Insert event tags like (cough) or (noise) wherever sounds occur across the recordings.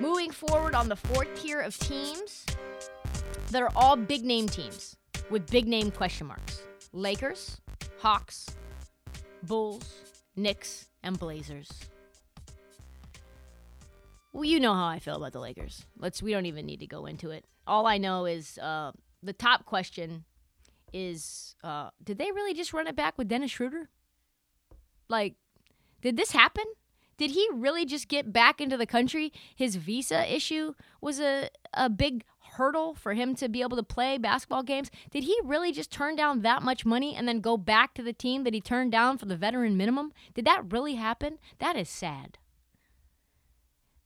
Moving forward on the fourth tier of teams that are all big name teams with big name question marks Lakers, Hawks, Bulls, Knicks, and Blazers. Well, you know how I feel about the Lakers. Let's we don't even need to go into it. All I know is uh, the top question is uh, did they really just run it back with Dennis Schroeder? Like, did this happen? Did he really just get back into the country? His visa issue was a, a big hurdle for him to be able to play basketball games. Did he really just turn down that much money and then go back to the team that he turned down for the veteran minimum? Did that really happen? That is sad.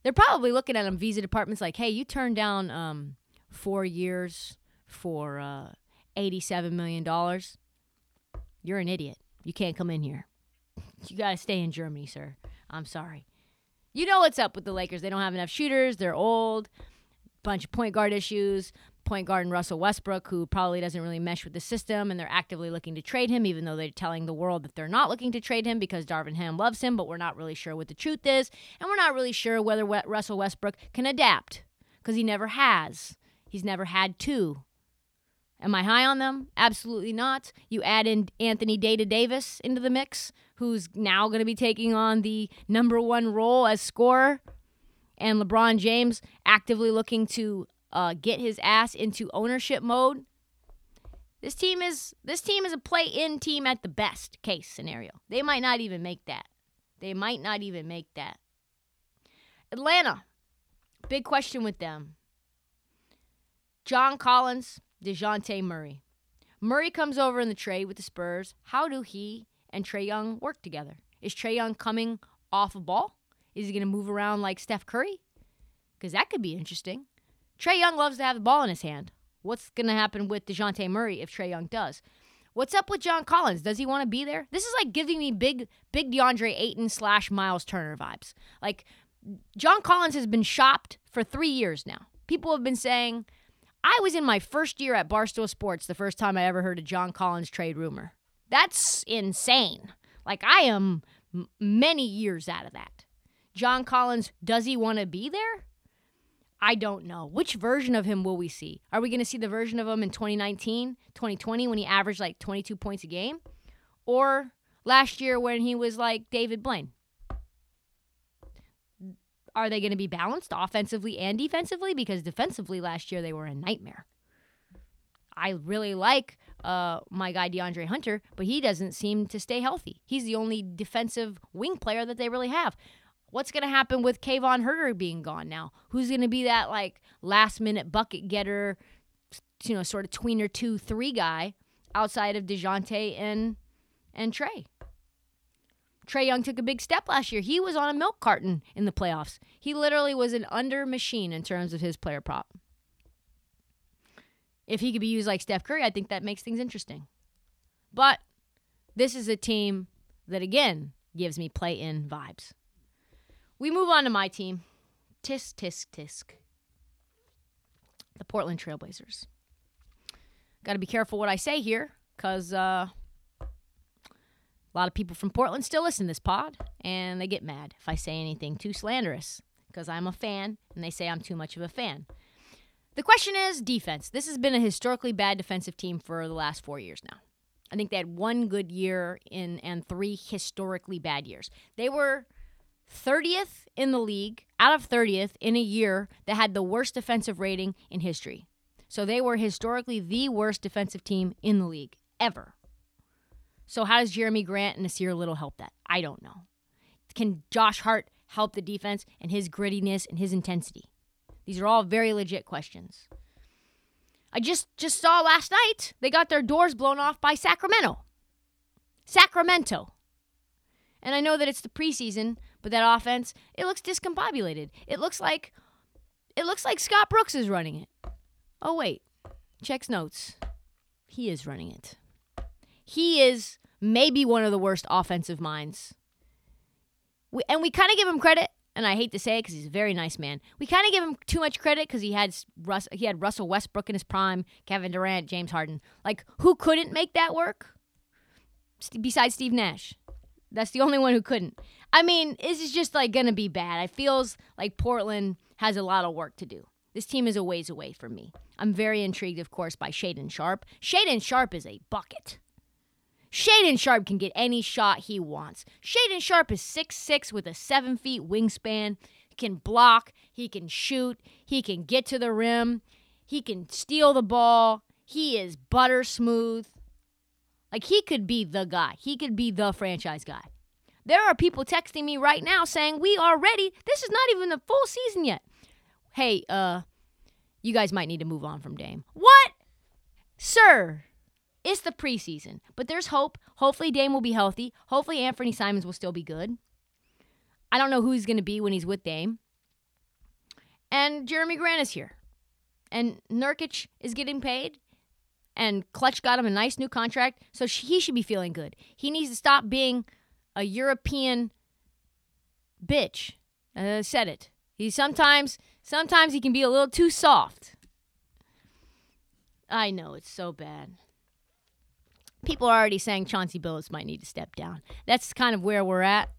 They're probably looking at him, visa departments, like, hey, you turned down um, four years for uh, $87 million. You're an idiot. You can't come in here. You got to stay in Germany, sir. I'm sorry. You know what's up with the Lakers. They don't have enough shooters. They're old. Bunch of point guard issues. Point guard and Russell Westbrook, who probably doesn't really mesh with the system, and they're actively looking to trade him, even though they're telling the world that they're not looking to trade him because Darvin Ham loves him, but we're not really sure what the truth is. And we're not really sure whether Russell Westbrook can adapt because he never has. He's never had to. Am I high on them? Absolutely not. You add in Anthony Data Davis into the mix, who's now going to be taking on the number one role as scorer, and LeBron James actively looking to uh, get his ass into ownership mode. This team is this team is a play-in team at the best case scenario. They might not even make that. They might not even make that. Atlanta, big question with them. John Collins, Dejounte Murray. Murray comes over in the trade with the Spurs. How do he and Trae Young work together? Is Trae Young coming off a ball? Is he going to move around like Steph Curry? Because that could be interesting. Trae Young loves to have the ball in his hand. What's going to happen with Dejounte Murray if Trae Young does? What's up with John Collins? Does he want to be there? This is like giving me big, big DeAndre Ayton slash Miles Turner vibes. Like, John Collins has been shopped for three years now. People have been saying, I was in my first year at Barstool Sports the first time I ever heard a John Collins trade rumor. That's insane. Like, I am m- many years out of that. John Collins, does he want to be there? I don't know. Which version of him will we see? Are we going to see the version of him in 2019, 2020 when he averaged like 22 points a game? Or last year when he was like David Blaine? Are they going to be balanced offensively and defensively? Because defensively last year they were a nightmare. I really like uh, my guy DeAndre Hunter, but he doesn't seem to stay healthy. He's the only defensive wing player that they really have. What's going to happen with Kayvon Huerter being gone now? Who's going to be that like last minute bucket getter, you know, sort of tweener two three guy outside of Dejounte and and Trae? Trae Young took a big step last year. He was on a milk carton in the playoffs. He literally was an under machine in terms of his player prop. If he could be used like Steph Curry, I think that makes things interesting. But this is a team that, again, gives me play in vibes. We move on to my team. Tisk, tisk, tisk. The Portland Trailblazers. Got to be careful what I say here because uh, a lot of people from Portland still listen to this pod and they get mad if I say anything too slanderous because I'm a fan and they say I'm too much of a fan. The question is defense. This has been a historically bad defensive team for the last four years now. I think they had one good year in and three historically bad years. They were 30th in the league, out of 30th in a year that had the worst defensive rating in history. So they were historically the worst defensive team in the league ever. So how does Jerami Grant and Nassir Little help that? I don't know. Can Josh Hart help the defense and his grittiness and his intensity? These are all very legit questions. I just just saw last night they got their doors blown off by Sacramento. Sacramento. And I know that it's the preseason, but that offense, it looks discombobulated. It looks like it looks like Scott Brooks is running it. Oh wait. Checks notes. He is running it. He is maybe one of the worst offensive minds. We, and we kind of give him credit, and I hate to say it because he's a very nice man. We kind of give him too much credit because he had Russ, he had Russell Westbrook in his prime, Kevin Durant, James Harden. Like who couldn't make that work? Besides Steve Nash, that's the only one who couldn't. I mean, this is just like gonna be bad. It feels like Portland has a lot of work to do. This team is a ways away from me. I'm very intrigued, of course, by Shaedon Sharpe. Shaedon Sharpe is a bucket. Shaedon Sharpe can get any shot he wants. Shaedon Sharpe is 6'6 with a 7 feet wingspan. He can block, he can shoot, he can get to the rim, he can steal the ball. He is butter smooth. Like he could be the guy. He could be the franchise guy. There are people texting me right now saying, "We are ready. This is not even the full season yet." Hey, uh you guys might need to move on from Dame. What? Sir, it's the preseason, but there's hope. Hopefully, Dame will be healthy. Hopefully, Anthony Simons will still be good. I don't know who he's going to be when he's with Dame. And Jerami Grant is here. And Nurkic is getting paid. And Klutch got him a nice new contract. So he should be feeling good. He needs to stop being a European bitch. I said it. He sometimes, sometimes he can be a little too soft. I know it's so bad people are already saying Chauncey Billups might need to step down. That's kind of where we're at.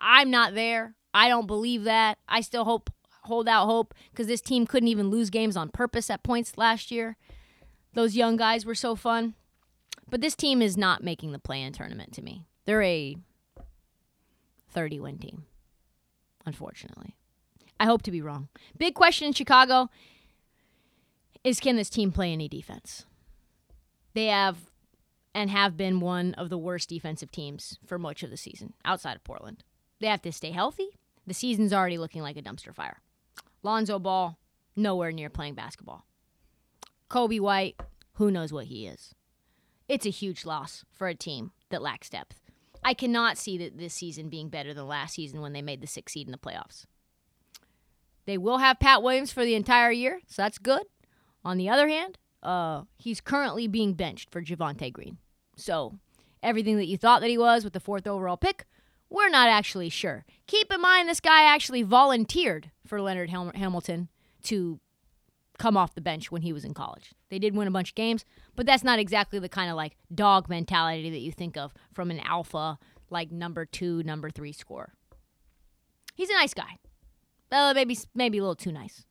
I'm not there. I don't believe that. I still hope hold out hope because this team couldn't even lose games on purpose at points last year. Those young guys were so fun. But this team is not making the play in tournament to me. They're a 30 win team, unfortunately. I hope to be wrong. Big question in Chicago is can this team play any defense? They have and have been one of the worst defensive teams for much of the season outside of Portland. They have to stay healthy. The season's already looking like a dumpster fire. Lonzo Ball, nowhere near playing basketball. Coby White, who knows what he is. It's a huge loss for a team that lacks depth. I cannot see that this season being better than last season when they made the sixth seed in the playoffs. They will have Pat Williams for the entire year, so that's good. On the other hand, uh, he's currently being benched for Javonte Green. So, everything that you thought that he was with the fourth overall pick, we're not actually sure. Keep in mind, this guy actually volunteered for Leonard Ham- Hamilton to come off the bench when he was in college. They did win a bunch of games, but that's not exactly the kind of like dog mentality that you think of from an alpha, like number two, number three score. He's a nice guy. Uh, maybe maybe a little too nice.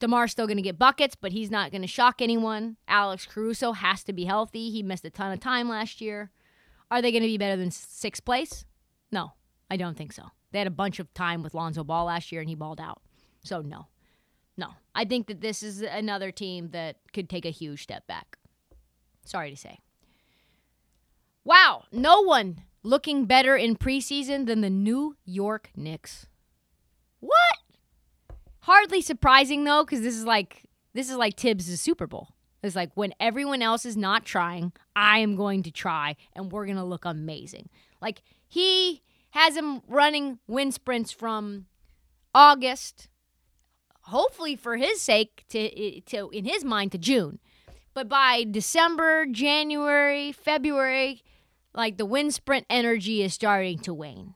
DeMar's still going to get buckets, but he's not going to shock anyone. Alex Caruso has to be healthy. He missed a ton of time last year. Are they going to be better than sixth place? No, I don't think so. They had a bunch of time with Lonzo Ball last year and he balled out. So, no. No. I think that this is another team that could take a huge step back. Sorry to say. Wow, no one looking better in preseason than the New York Knicks. What? Hardly surprising though, because this is like this is like Thibs' Super Bowl. It's like when everyone else is not trying, I am going to try, and we're gonna look amazing. Like he has him running wind sprints from August, hopefully for his sake, to to in his mind to June. But by December, January, February, like the wind sprint energy is starting to wane.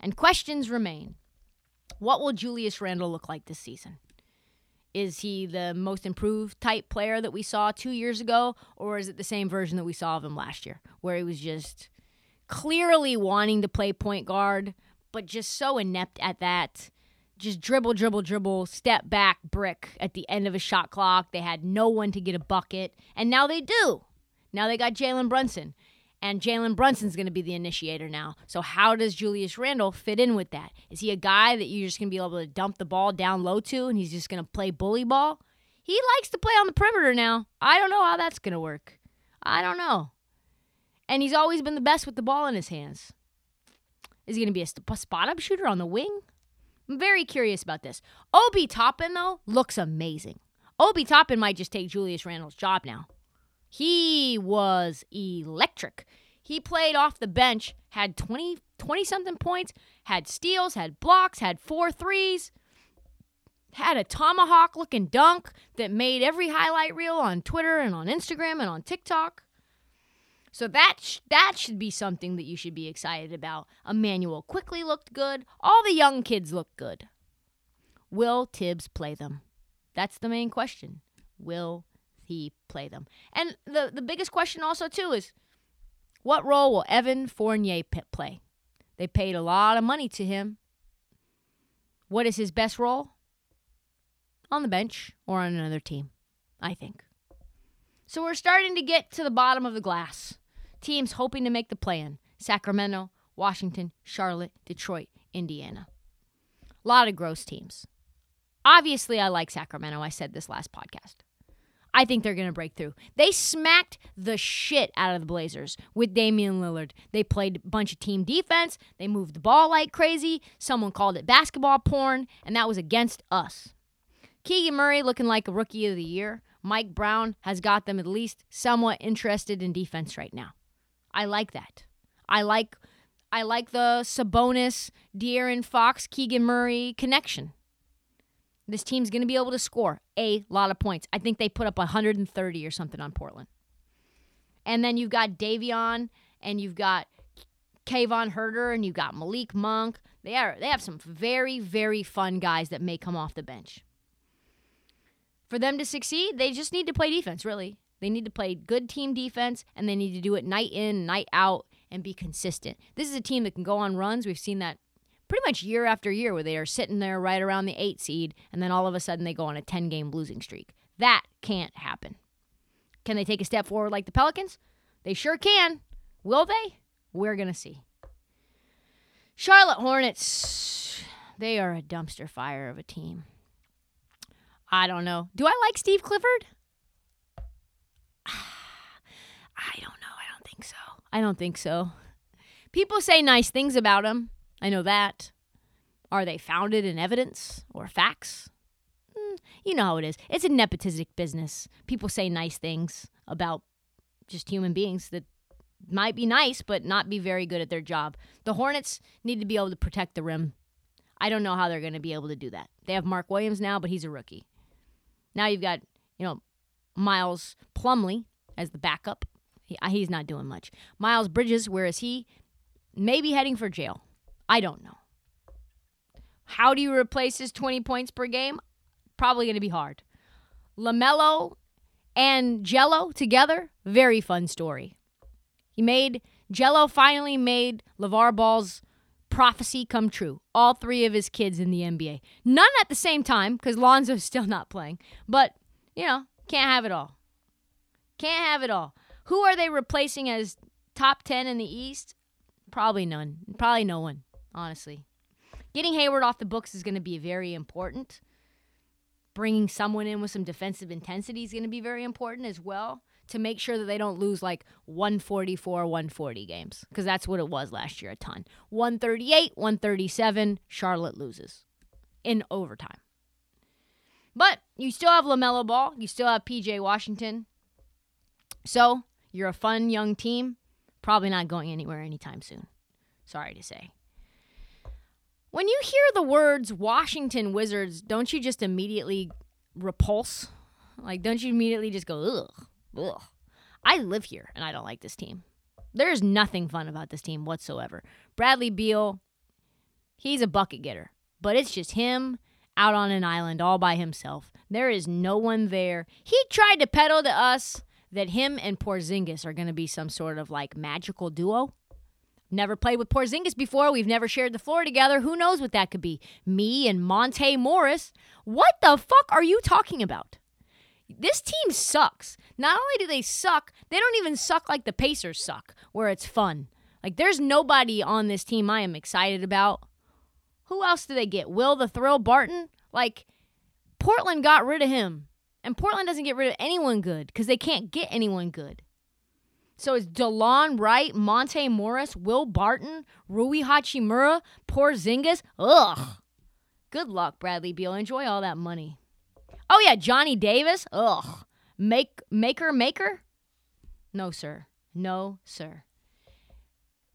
And questions remain. What will Julius Randle look like this season? Is he the most improved type player that we saw two years ago, or is it the same version that we saw of him last year, where he was just clearly wanting to play point guard, but just so inept at that? Just dribble, dribble, dribble, step back, brick at the end of a shot clock. They had no one to get a bucket, and now they do. Now they got Jalen Brunson and Jalen Brunson's going to be the initiator now. So how does Julius Randle fit in with that? Is he a guy that you're just going to be able to dump the ball down low to and he's just going to play bully ball? He likes to play on the perimeter now. I don't know how that's going to work. I don't know. And he's always been the best with the ball in his hands. Is he going to be a spot up shooter on the wing? I'm very curious about this. Obi Toppin, though, looks amazing. Obi Toppin might just take Julius Randle's job now. He was electric. He played off the bench, had 20, 20 something points, had steals, had blocks, had four threes, had a tomahawk looking dunk that made every highlight reel on Twitter and on Instagram and on TikTok. So that sh- that should be something that you should be excited about. Immanuel Quickley looked good. All the young kids look good. Will Thibs play them? That's the main question. Will he play them? And the the biggest question also too is what role will Evan Fournier play? They paid a lot of money to him. What is his best role? On the bench or on another team, I think. So we're starting to get to the bottom of the glass teams hoping to make the play in Sacramento, Washington, Charlotte, Detroit, Indiana. A lot of gross teams. Obviously, I like Sacramento. I said this last podcast. I think they're going to break through. They smacked the shit out of the Blazers with Damian Lillard. They played a bunch of team defense. They moved the ball like crazy. Someone called it basketball porn, and that was against us. Keegan Murray looking like a rookie of the year. Mike Brown has got them at least somewhat interested in defense right now. I like that. I like I like the Sabonis, De'Aaron Fox, Keegan Murray connection. This team's going to be able to score a lot of points. I think they put up 130 or something on Portland. And then you've got Davion and you've got Kayvon Huerter and you've got Malik Monk. They are they have some very very fun guys that may come off the bench. For them to succeed, they just need to play defense, really. They need to play good team defense and they need to do it night in, night out, and be consistent. This is a team that can go on runs. We've seen that pretty much year after year where they are sitting there right around the eight seed and then all of a sudden they go on a 10 game losing streak. That can't happen. Can they take a step forward like the Pelicans? They sure can. Will they? We're going to see. Charlotte Hornets, they are a dumpster fire of a team. I don't know. Do I like Steve Clifford? (sighs) I don't know. I don't think so. I don't think so. People say nice things about him. I know that. Are they founded in evidence or facts? Mm, you know how it is. It's a nepotistic business. People say nice things about just human beings that might be nice but not be very good at their job. The Hornets need to be able to protect the rim. I don't know how they're going to be able to do that. They have Mark Williams now, but he's a rookie. Now you've got, you know, Miles Plumlee as the backup. He, he's not doing much. Miles Bridges, where is he? Maybe heading for jail. I don't know. How do you replace his 20 points per game? Probably going to be hard. LaMelo and Gelo together, very fun story. He made, Gelo finally made LeVar Ball's prophecy come true. All three of his kids in the NBA. None at the same time, because Lonzo's (laughs) still not playing. But, you know, can't have it all. Can't have it all. Who are they replacing as top 10 in the East? Probably none. Probably no one, honestly. Getting Hayward off the books is going to be very important. Bringing someone in with some defensive intensity is going to be very important as well to make sure that they don't lose like 144, 140 games because that's what it was last year a ton. 138, 137, Charlotte loses in overtime. But you still have LaMelo Ball, you still have PJ Washington. So, you're a fun young team, probably not going anywhere anytime soon. Sorry to say. When you hear the words Washington Wizards, don't you just immediately repulse? Like, don't you immediately just go, ugh, ugh. I live here and I don't like this team. There's nothing fun about this team whatsoever. Bradley Beal, he's a bucket getter, but it's just him out on an island all by himself. There is no one there. He tried to peddle to us that him and Porzingis are going to be some sort of like magical duo. Never played with Porzingis before. We've never shared the floor together. Who knows what that could be? Me and Monte Morris. What the fuck are you talking about? This team sucks. Not only do they suck, they don't even suck like the Pacers suck, where it's fun. Like, there's nobody on this team I am excited about. Who else do they get? Will the Thrill Barton? Like, Portland got rid of him And Portland doesn't get rid of anyone good because they can't get anyone good. So it's Delon Wright, Monte Morris, Will Barton, Rui Hachimura, Porzingis. Ugh. Good luck, Bradley Beal. Enjoy all that money. Oh yeah, Johnny Davis. Ugh. Make maker maker. No sir. No sir.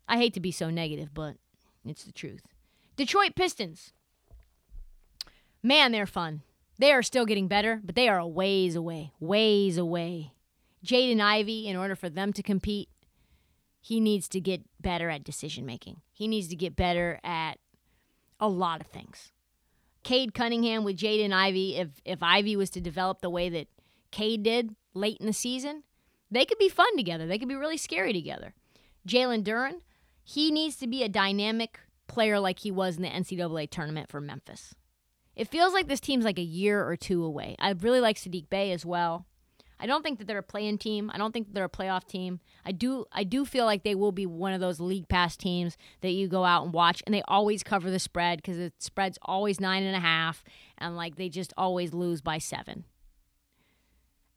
I hate to be so negative, but it's the truth. Detroit Pistons. Man, they're fun. They are still getting better, but they are a ways away. Ways away. Jaden Ivey, in order for them to compete, he needs to get better at decision making. He needs to get better at a lot of things. Cade Cunningham with Jaden Ivey, if if Ivey was to develop the way that Cade did late in the season, they could be fun together. They could be really scary together. Jalen Duren, he needs to be a dynamic player like he was in the NCAA tournament for Memphis. It feels like this team's like a year or two away. I really like Sadiq Bey as well. I don't think that they're a playing team. I don't think they're a playoff team. I do I do feel like they will be one of those league pass teams that you go out and watch and they always cover the spread because the spread's always nine and a half and like they just always lose by seven.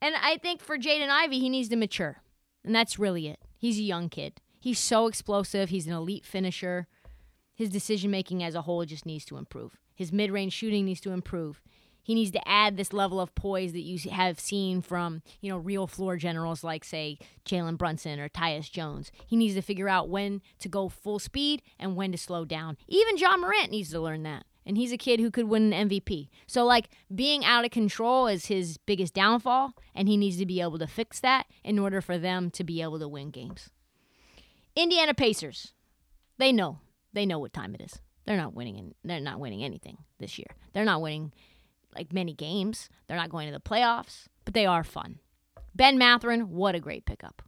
And I think for Jaden Ivey, he needs to mature. And that's really it. He's a young kid. He's so explosive. He's an elite finisher. His decision making as a whole just needs to improve. His mid range shooting needs to improve. He needs to add this level of poise that you have seen from, you know, real floor generals like, say, Jalen Brunson or Tyus Jones. He needs to figure out when to go full speed and when to slow down. Even Ja Morant needs to learn that. And he's a kid who could win an MVP. So, like, being out of control is his biggest downfall, and he needs to be able to fix that in order for them to be able to win games. Indiana Pacers. They know. They know what time it is. They're not winning and they're not winning anything this year. They're not winning like many games. They're not going to the playoffs, but they are fun. Ben Mathurin, what a great pickup.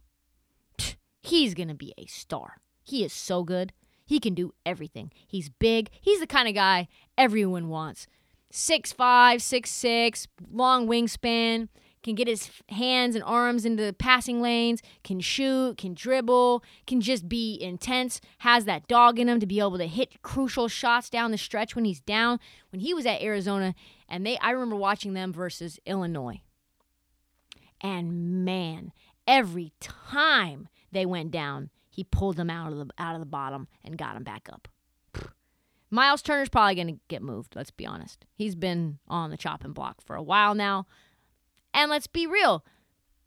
He's going to be a star. He is so good. He can do everything. He's big. He's the kind of guy everyone wants. Six five, six six, long wingspan, can get his hands and arms into the passing lanes, can shoot, can dribble, can just be intense, has that dog in him to be able to hit crucial shots down the stretch when he's down. When he was at Arizona, and they I remember watching them versus Illinois. And man, every time they went down, he pulled them out of the out of the bottom and got them back up. (sighs) Miles Turner's probably going to get moved, let's be honest. He's been on the chopping block for a while now. And let's be real,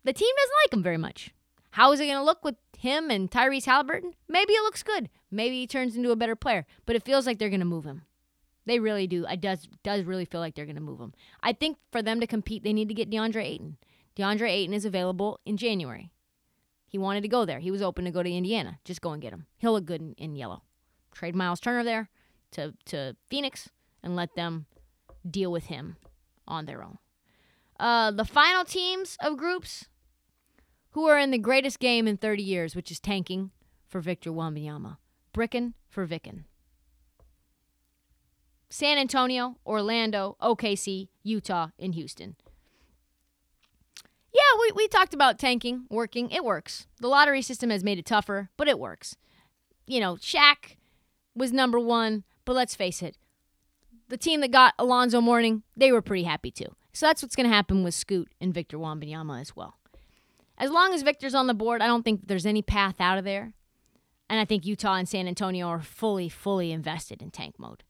the team doesn't like him very much. How is it going to look with him and Tyrese Haliburton? Maybe it looks good. Maybe he turns into a better player, but it feels like they're going to move him. They really do. It does does really feel like they're going to move him. I think for them to compete, they need to get DeAndre Ayton. DeAndre Ayton is available in January. He wanted to go there. He was open to go to Indiana. Just go and get him. He'll look good in, in yellow. Trade Miles Turner there to to Phoenix and let them deal with him on their own. Uh, the final teams of groups who are in the greatest game in 30 years, which is tanking for Victor Wembanyama. Brickin for Vicken. San Antonio, Orlando, OKC, Utah, and Houston. Yeah, we, we talked about tanking working. It works. The lottery system has made it tougher, but it works. You know, Shaq was number one, but let's face it, the team that got Alonzo Mourning, they were pretty happy too. So that's what's going to happen with Scoot and Victor Wembanyama as well. As long as Victor's on the board, I don't think there's any path out of there. And I think Utah and San Antonio are fully, fully invested in tank mode.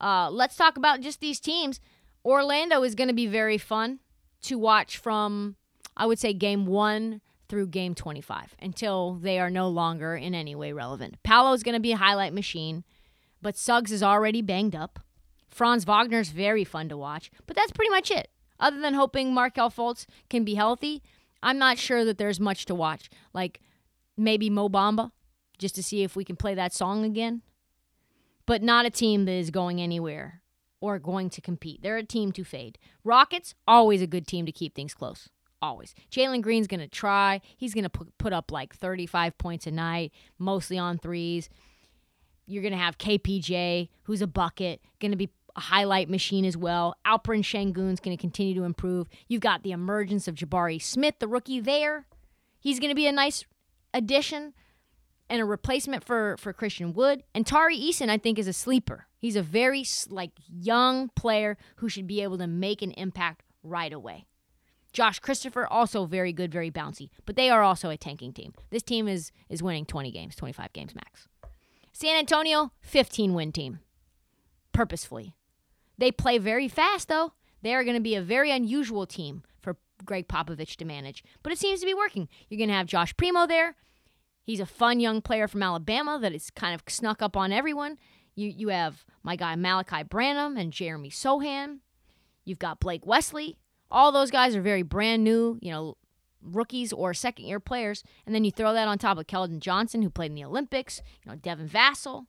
Uh, let's talk about just these teams. Orlando is going to be very fun to watch from, I would say, game one through game 25 until they are no longer in any way relevant. Paolo is going to be a highlight machine, but Suggs is already banged up. Franz Wagner's very fun to watch, but that's pretty much it. Other than hoping Markelle Fultz can be healthy, I'm not sure that there's much to watch. Like maybe Mo Bamba, just to see if we can play that song again. But not a team that is going anywhere or going to compete. They're a team to fade. Rockets, always a good team to keep things close. Always. Jalen Green's going to try. He's going to put up like 35 points a night, mostly on threes. You're going to have KPJ, who's a bucket, going to be a highlight machine as well. Alperen Sengun's going to continue to improve. You've got the emergence of Jabari Smith, the rookie there. He's going to be a nice addition and a replacement for for Christian Wood. And Tari Eason, I think, is a sleeper. He's a very like young player who should be able to make an impact right away. Josh Christopher, also very good, very bouncy, but they are also a tanking team. This team is is winning 20 games, 25 games max. San Antonio, 15 win team. Purposefully. They play very fast though. They are going to be a very unusual team for Gregg Popovich to manage, but it seems to be working. You're going to have Josh Primo there. He's a fun young player from Alabama that is kind of snuck up on everyone. You you have my guy Malaki Branham and Jeremy Sochan. You've got Blake Wesley. All those guys are very brand new, you know, rookies or second year players. And then you throw that on top of Keldon Johnson, who played in the Olympics, you know, Devin Vassell.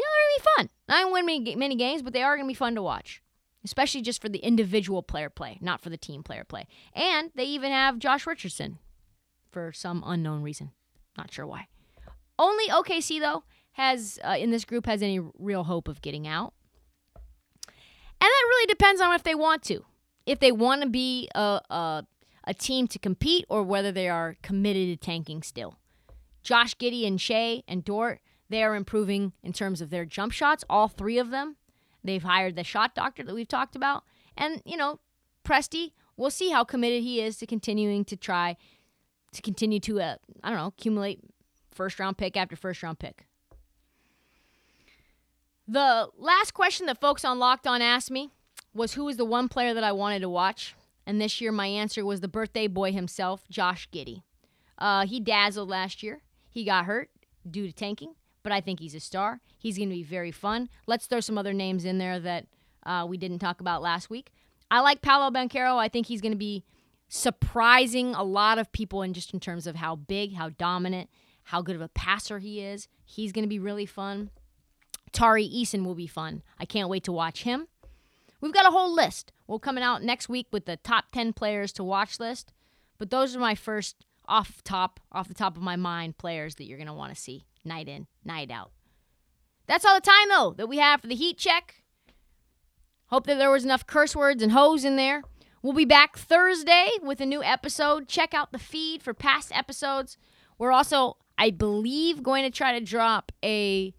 They're going to be fun. I don't win many, many games, but they are going to be fun to watch, especially just for the individual player play, not for the team player play. And they even have Josh Richardson for some unknown reason. Not sure why. Only OKC, though, has uh, in this group has any real hope of getting out. And that really depends on if they want to. If they want to be a, a, a team to compete or whether they are committed to tanking still. Josh Giddey and Shai and Dort, they are improving in terms of their jump shots, all three of them. They've hired the shot doctor that we've talked about. And, you know, Presti, we'll see how committed he is to continuing to try to continue to, uh, I don't know, accumulate first round pick after first round pick. The last question that folks on Locked On asked me was who was the one player that I wanted to watch? And this year, my answer was the birthday boy himself, Josh Giddey. Uh, he dazzled last year. He got hurt due to tanking, but I think he's a star. He's going to be very fun. Let's throw some other names in there that uh, we didn't talk about last week. I like Paolo Banchero. I think he's going to be surprising a lot of people in just in terms of how big, how dominant, how good of a passer he is. He's going to be really fun. Tari Eason will be fun. I can't wait to watch him. We've got a whole list. We're coming out next week with the top 10 players to watch list. But those are my first off top, off the top of my mind players that you're going to want to see night in, night out. That's all the time though that we have for the heat check. Hope that there was enough curse words and hoes in there. We'll be back Thursday with a new episode. Check out the feed for past episodes. We're also, I believe, going to try to drop a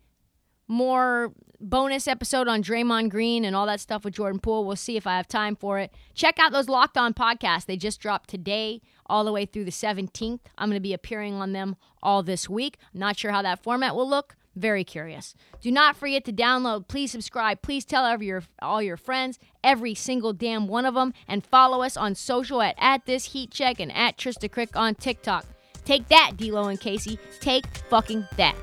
more bonus episode on Draymond Green and all that stuff with Jordan Poole. We'll see if I have time for it. Check out those Locked On podcasts. They just dropped today, all the way through the 17th. I'm going to be appearing on them all this week. Not sure how that format will look. Very curious. Do not forget to download. Please subscribe. Please tell all your all your friends, every single damn one of them, and follow us on social at at this heat check and at Trysta Krick on TikTok. Take that, D'Lo and Casey. Take fucking that.